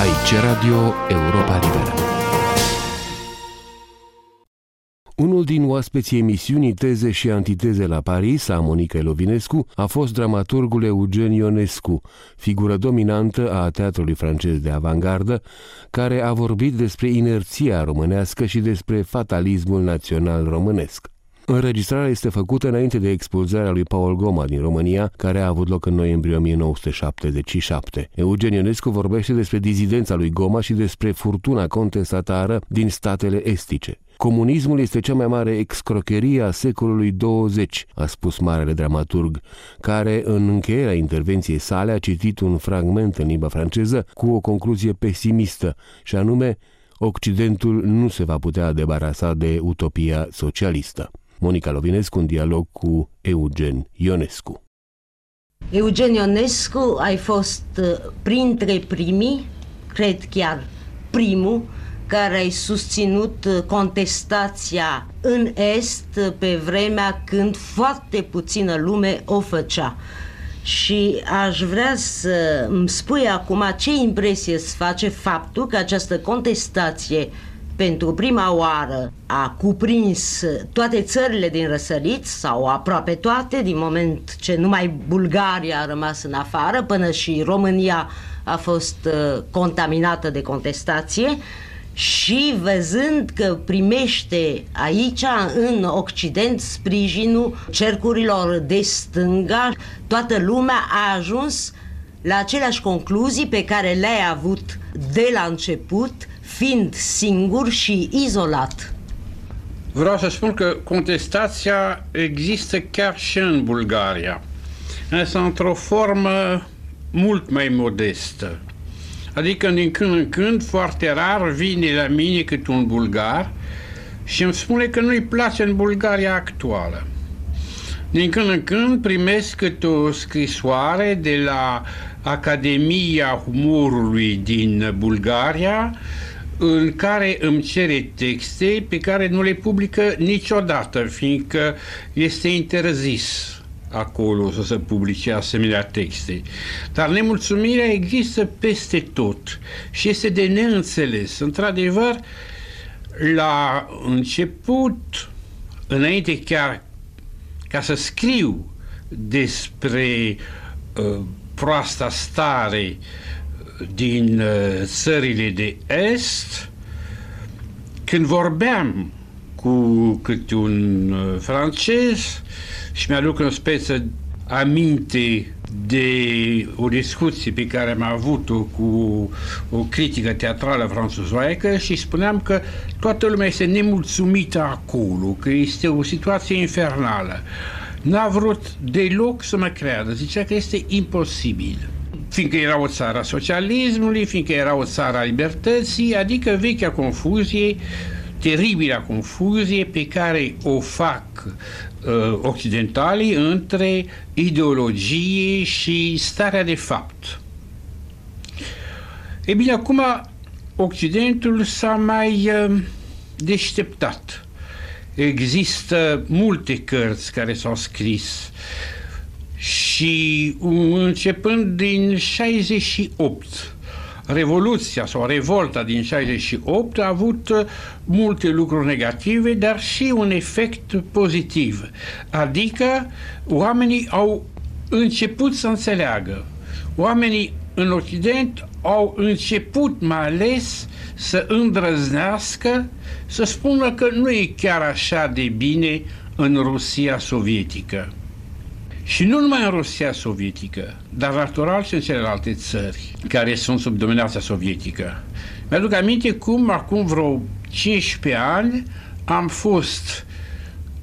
Aici Radio Europa Liberă. Unul din oaspeții emisiunii Teze și Antiteze la Paris, a Monica Elovinescu, a fost dramaturgul Eugen Ionescu, figură dominantă a teatrului francez de avangardă, care a vorbit despre inerția românească și despre fatalismul național românesc. Înregistrarea este făcută înainte de expulzarea lui Paul Goma din România, care a avut loc în noiembrie 1977. Eugen Ionescu vorbește despre dizidența lui Goma și despre furtuna contestatară din statele estice. Comunismul este cea mai mare excrocherie a secolului 20, a spus marele dramaturg, care în încheierea intervenției sale a citit un fragment în limba franceză cu o concluzie pesimistă, și anume Occidentul nu se va putea debarasa de utopia socialistă. Monica Lovinescu în dialog cu Eugen Ionescu. Eugen Ionescu, ai fost uh, printre primii, cred chiar primul, care ai susținut uh, contestația în Est uh, pe vremea când foarte puțină lume o făcea. Și aș vrea să îmi spui acum ce impresie îți face faptul că această contestație pentru prima oară a cuprins toate țările din răsărit sau aproape toate, din moment ce numai Bulgaria a rămas în afară, până și România a fost uh, contaminată de contestație. Și văzând că primește aici, în Occident, sprijinul cercurilor de stânga, toată lumea a ajuns la aceleași concluzii pe care le-ai avut de la început fiind singur și izolat. Vreau să spun că contestația există chiar și în Bulgaria, însă într-o formă mult mai modestă. Adică din când în când, foarte rar, vine la mine cât un bulgar și îmi spune că nu-i place în Bulgaria actuală. Din când în când primesc câte o scrisoare de la Academia Humorului din Bulgaria, în care îmi cere texte pe care nu le publică niciodată, fiindcă este interzis acolo să se publice asemenea texte. Dar nemulțumirea există peste tot și este de neînțeles. Într-adevăr, la început, înainte chiar ca să scriu despre uh, proasta stare din uh, țările de Est, când vorbeam cu câte un uh, francez și mi-aduc în speță aminte de o discuție pe care am avut-o cu o critică teatrală franțuzoaică și spuneam că toată lumea este nemulțumită acolo, că este o situație infernală. N-a vrut deloc să mă creadă, zicea că este imposibil fiindcă era o țară a socialismului, fiindcă era o țară a libertății, adică vechea confuzie, teribila confuzie pe care o fac uh, occidentalii între ideologie și starea de fapt. E bine, acum Occidentul s-a mai uh, deșteptat. Există multe cărți care s-au scris și începând din 68, Revoluția sau revolta din 68 a avut uh, multe lucruri negative, dar și un efect pozitiv. Adică oamenii au început să înțeleagă. Oamenii în Occident au început mai ales să îndrăznească, să spună că nu e chiar așa de bine în Rusia sovietică. Și nu numai în Rusia sovietică, dar natural și în celelalte țări care sunt sub dominația sovietică. Mi-aduc aminte cum acum vreo 15 ani am fost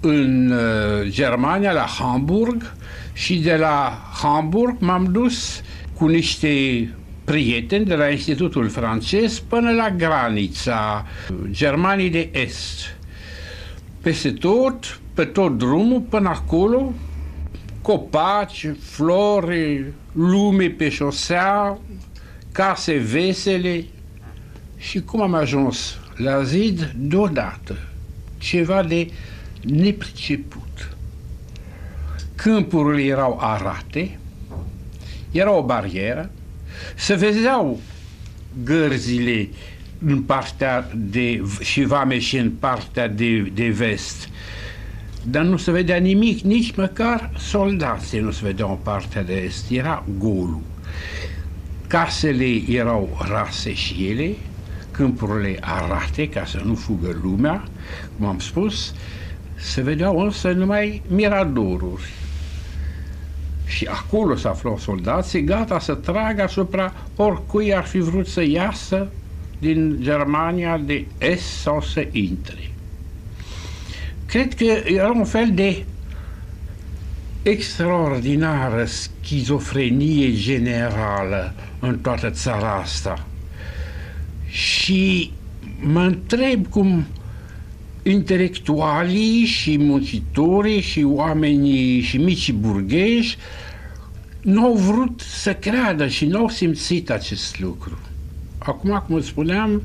în uh, Germania, la Hamburg, și de la Hamburg m-am dus cu niște prieteni de la Institutul francez până la granița Germaniei de Est. Peste tot, pe tot drumul, până acolo, copaci, flori, lume pe șosea, case vesele și cum am ajuns la zid deodată, ceva de nepriceput. Câmpurile erau arate, era o barieră, se vedeau gărzile în partea de, și vame și în partea de, de vest. Dar nu se vedea nimic, nici măcar soldații nu se vedeau în partea de est. Era golul. Casele erau rase și ele, câmpurile arate ca să nu fugă lumea, cum am spus, se vedeau însă numai miradoruri. Și acolo se aflau soldații gata să tragă asupra oricui ar fi vrut să iasă din Germania de Est sau să intre. Cred că era un fel de extraordinară schizofrenie generală în toată țara asta. Și mă întreb cum intelectualii și muncitorii și oamenii și micii burghezi nu au vrut să creadă și nu au simțit acest lucru. Acum, cum spuneam,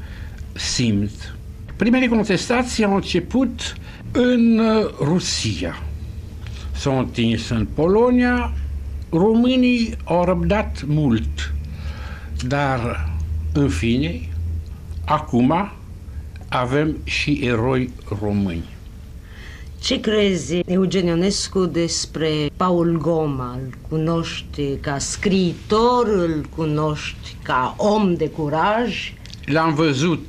simt. Primele contestații au început în Rusia. S-au întins în Polonia, românii au răbdat mult, dar, în fine, acum avem și eroi români. Ce crezi, Eugen Ionescu, despre Paul Goma? Îl cunoști ca scriitor, îl cunoști ca om de curaj? L-am văzut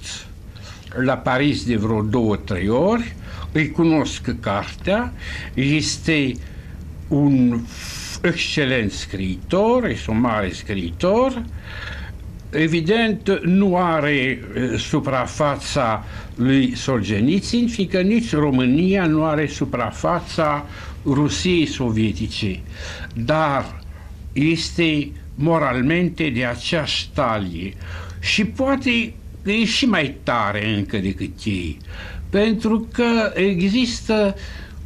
la Paris de vreo două, trei ori, îi cunosc cartea, este un excelent scriitor, este un mare scriitor, evident nu are suprafața lui Solzhenitsyn, fiindcă nici România nu are suprafața Rusiei sovietice, dar este moralmente de aceeași talie. Și poate e și mai tare încă decât ei, pentru că există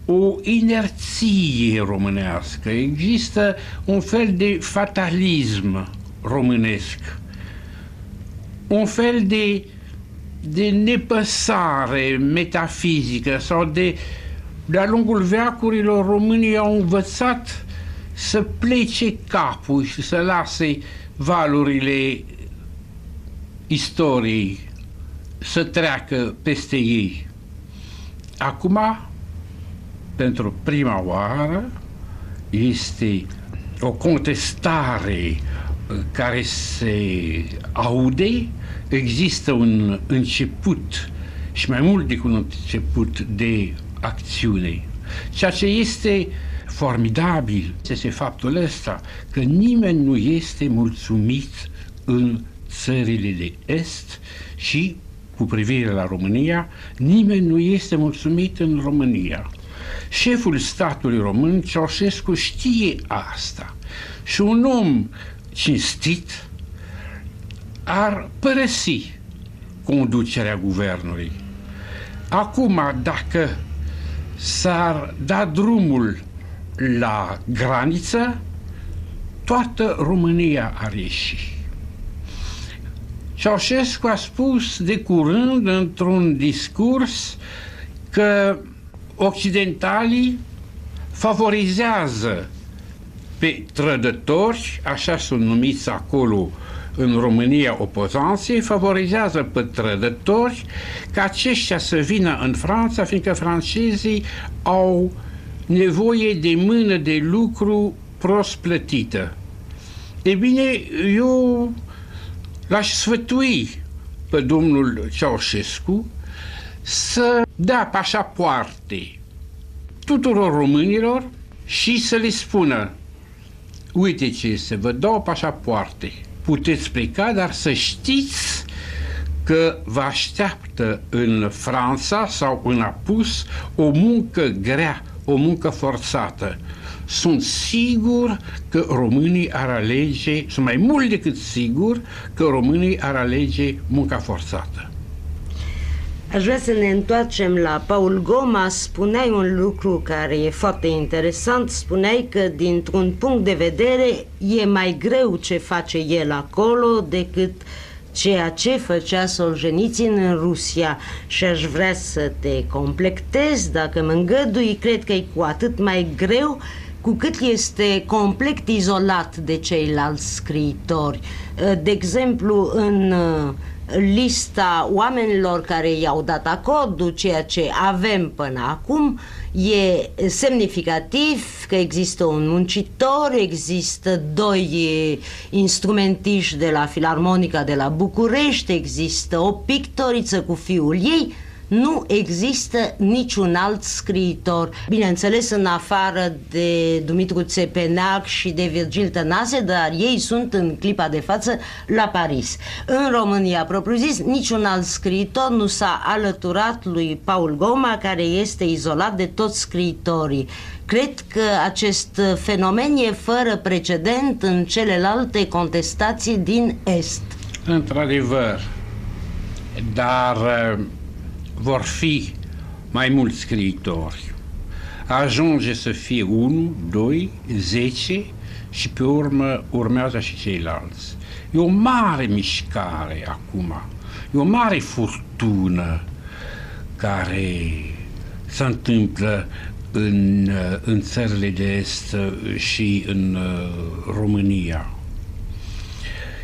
o inerție românească, există un fel de fatalism românesc un fel de, de nepăsare metafizică sau de de-a lungul veacurilor românii au învățat să plece capul și să lase valurile istoriei să treacă peste ei. Acum, pentru prima oară, este o contestare care se aude există un început și mai mult decât un început de acțiune. Ceea ce este formidabil este faptul ăsta că nimeni nu este mulțumit în țările de est și cu privire la România, nimeni nu este mulțumit în România. Șeful statului român, Ceaușescu, știe asta. Și un om cinstit ar părăsi conducerea guvernului. Acum, dacă s-ar da drumul la graniță, toată România ar ieși. Ceaușescu a spus de curând într-un discurs că occidentalii favorizează pe trădători, așa sunt numiți acolo în România opozanții, favorizează pe trădători ca aceștia să vină în Franța, fiindcă francezii au nevoie de mână de lucru prost plătită. E bine, eu l-aș sfătui pe domnul Ceaușescu să dea pașapoarte tuturor românilor și să le spună uite ce este, vă dau pașapoarte, puteți pleca, dar să știți că vă așteaptă în Franța sau în apus o muncă grea, o muncă forțată. Sunt sigur că românii ar alege, sunt mai mult decât sigur că românii ar alege munca forțată. Aș vrea să ne întoarcem la Paul Goma. Spuneai un lucru care e foarte interesant. Spuneai că, dintr-un punct de vedere, e mai greu ce face el acolo decât ceea ce făcea Solzhenitsyn în Rusia și aș vrea să te complectez, dacă mă îngădui, cred că e cu atât mai greu cu cât este complet izolat de ceilalți scriitori. De exemplu, în lista oamenilor care i-au dat acordul, ceea ce avem până acum, e semnificativ că există un muncitor, există doi instrumentiști de la Filarmonica de la București, există o pictoriță cu fiul ei, nu există niciun alt scriitor, bineînțeles în afară de Dumitru Țepenac și de Virgil Tănase, dar ei sunt în clipa de față la Paris. În România, propriu zis, niciun alt scriitor nu s-a alăturat lui Paul Goma, care este izolat de toți scriitorii. Cred că acest fenomen e fără precedent în celelalte contestații din Est. Într-adevăr, dar vor fi mai mulți scriitori. Ajunge să fie 1, 2, 10 și pe urmă urmează și ceilalți. E o mare mișcare acum, e o mare furtună care se întâmplă în, în țările de est și în uh, România.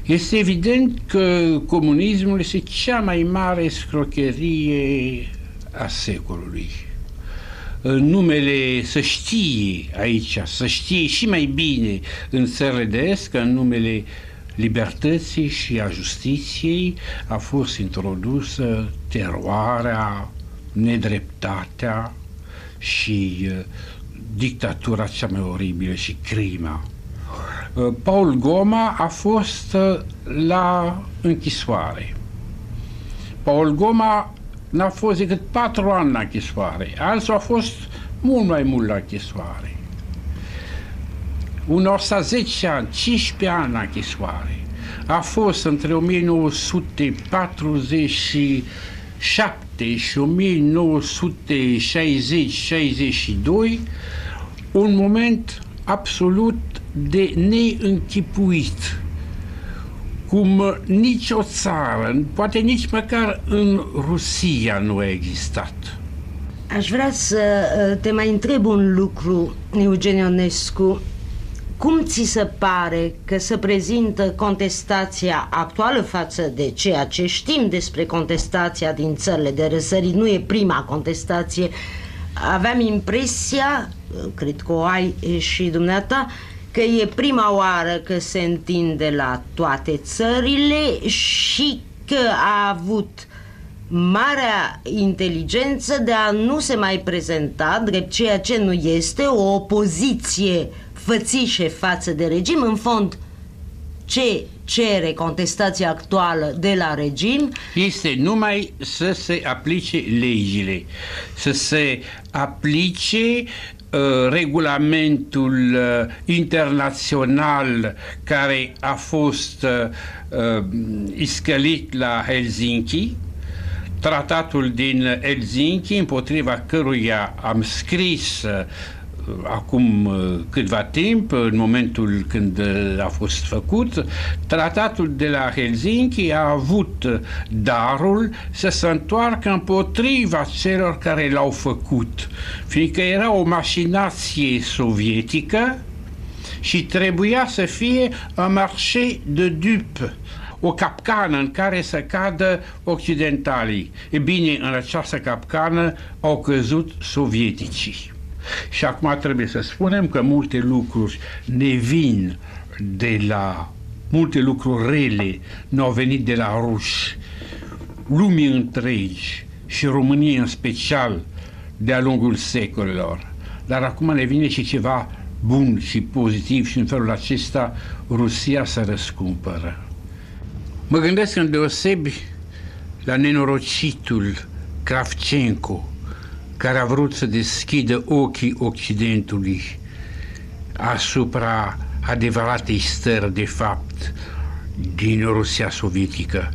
Este evident că comunismul este cea mai mare scrocherie a secolului. În numele să știe aici, să știe și mai bine în țările de est că în numele libertății și a justiției a fost introdusă teroarea, nedreptatea și uh, dictatura cea mai oribilă și crima Uh, Paul Goma a fost uh, la închisoare. Paul Goma n-a fost decât patru ani la închisoare, alții au fost mult mai mult la închisoare. Unor sa 10 ani, 15 ani la închisoare. A fost între 1947 și 1960-62 un moment absolut de neînchipuit cum nicio țară, poate nici măcar în Rusia nu a existat. Aș vrea să uh, te mai întreb un lucru, Eugen Ionescu. Cum ți se pare că se prezintă contestația actuală față de ceea ce știm despre contestația din țările de răsărit? Nu e prima contestație. Aveam impresia, uh, cred că o ai și dumneata, că e prima oară că se întinde la toate țările și că a avut marea inteligență de a nu se mai prezenta drept ceea ce nu este o opoziție fățișe față de regim, în fond ce cere contestația actuală de la regim este numai să se aplice legile, să se aplice Uh, regulamentul uh, internațional care a fost uh, iscălit la Helsinki, tratatul din Helsinki, împotriva căruia am scris acum uh, câtva timp, în momentul când uh, a fost făcut, tratatul de la Helsinki a avut darul să se întoarcă împotriva celor care l-au făcut, fiindcă era o mașinație sovietică și trebuia să fie un marché de dupe, o capcană în care să cadă occidentalii. E bine, în această capcană au căzut sovieticii. Și acum trebuie să spunem că multe lucruri ne vin de la multe lucruri rele nu au venit de la ruși, lumii întregi și România în special de-a lungul secolelor. Dar acum ne vine și ceva bun și pozitiv și în felul acesta Rusia se răscumpără. Mă gândesc în deosebi la nenorocitul Kravchenko, care a vrut să deschidă ochii Occidentului asupra adevăratei stări de fapt din Rusia sovietică.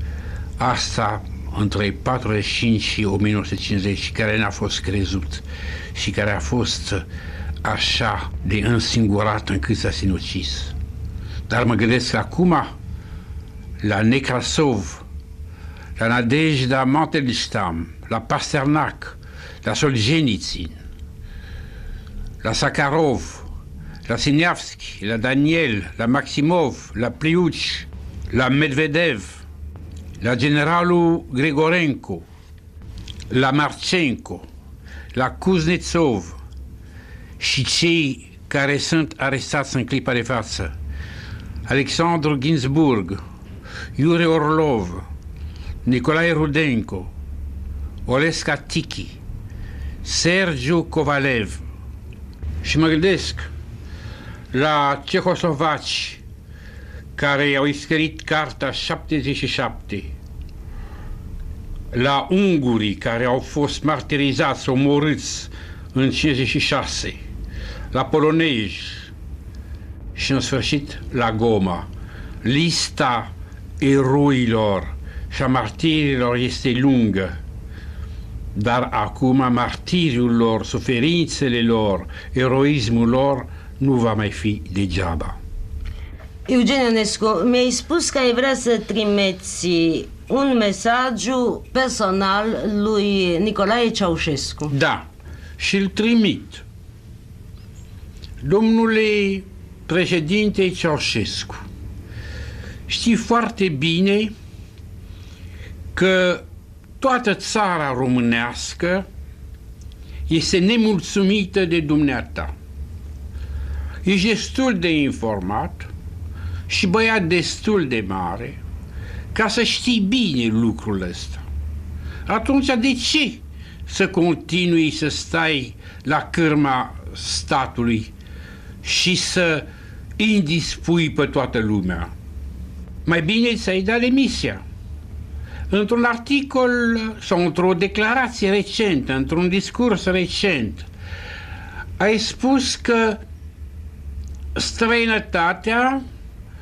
Asta între 45 și 1950, care n-a fost crezut și care a fost așa de însingurat încât s-a sinucis. Dar mă gândesc acum la Nekrasov, la Nadejda Mantelstam, la Pasternak, la Solzhenitsyn, la Sakharov, la Sinyavski, la Daniel, la Maximov, la Pliuci, la Medvedev, la generalul Grigorenko, la Marchenko, la Kuznetsov și cei care sunt arestați în clipa de Ginsburg, Yuri Orlov, Nicolae Rudenko, Olesca Tiki, Sergiu Kovalev. Și mă gândesc la cehoslovaci care i-au scris carta 77, la ungurii care au fost martirizați, omorâți în 56, la polonezi și în sfârșit la Goma. Lista eroilor și a martirilor este lungă, dar acum martiriul lor, suferințele lor, eroismul lor nu va mai fi degeaba. Eugen Ionescu, mi-ai spus că ai vrea să trimiți un mesaj personal lui Nicolae Ceaușescu. Da, și îl trimit. Domnule președinte Ceaușescu, știi foarte bine că toată țara românească este nemulțumită de dumneata. Ești destul de informat și băiat destul de mare ca să știi bine lucrul ăsta. Atunci de ce să continui să stai la cârma statului și să indispui pe toată lumea? Mai bine să-i da demisia. Într-un articol sau într-o declarație recentă, într-un discurs recent, ai spus că străinătatea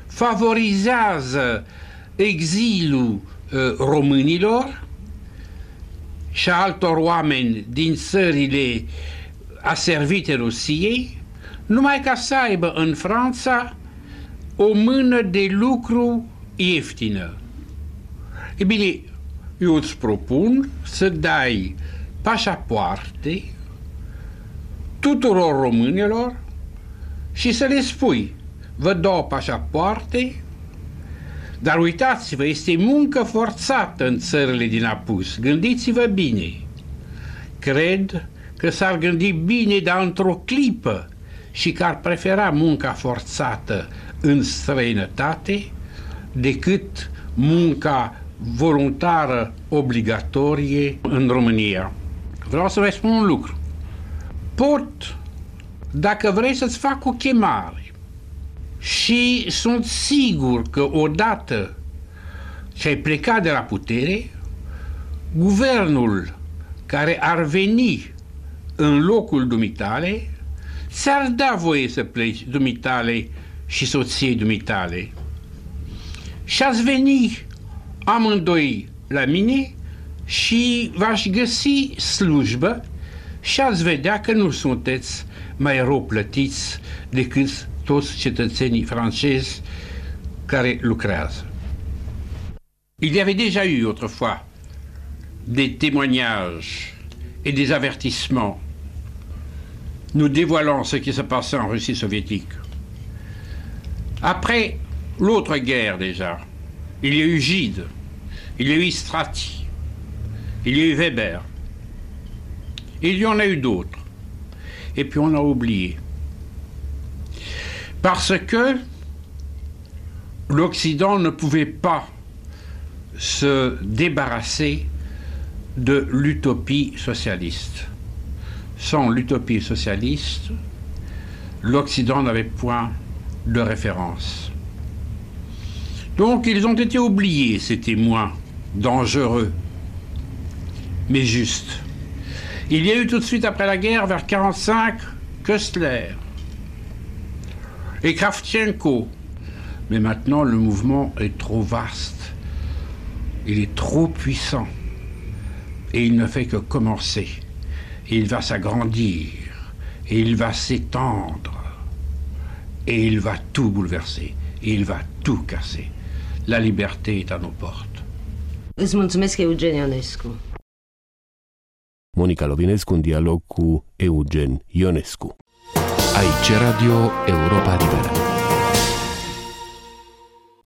favorizează exilul uh, românilor și a altor oameni din țările aservite Rusiei, numai ca să aibă în Franța o mână de lucru ieftină. E bine, eu îți propun să dai pașapoarte tuturor românilor și să le spui, vă dau pașapoarte, dar uitați-vă, este muncă forțată în țările din apus. Gândiți-vă bine. Cred că s-ar gândi bine, dar într-o clipă și că ar prefera munca forțată în străinătate decât munca voluntară obligatorie în România. Vreau să vă spun un lucru. Pot, dacă vrei să-ți fac o chemare și sunt sigur că odată ce ai plecat de la putere, guvernul care ar veni în locul dumitale ți-ar da voie să pleci dumitale și soției dumitale. Și ați veni amândoi la mine și v-aș găsi slujbă și ați vedea că nu sunteți mai rău plătiți decât toți cetățenii francezi care lucrează. Il y avait déjà eu autrefois des témoignages et des avertissements nous dévoilant ce qui se passait en Russie soviétique. Après l'autre guerre déjà, il y a eu Gide, il y a eu Strati, il y a eu Weber, il y en a eu d'autres. Et puis on a oublié. Parce que l'Occident ne pouvait pas se débarrasser de l'utopie socialiste. Sans l'utopie socialiste, l'Occident n'avait point de référence. Donc ils ont été oubliés, ces témoins dangereux, mais justes. Il y a eu tout de suite après la guerre, vers 45, Köstler et Kravchenko. Mais maintenant, le mouvement est trop vaste. Il est trop puissant. Et il ne fait que commencer. Il va s'agrandir. Il va s'étendre. Et il va tout bouleverser. Il va tout casser. La liberté est à nos portes. Îți mulțumesc, Eugen Ionescu. Monica Lovinescu în dialog cu Eugen Ionescu. Aici Radio Europa Liberă.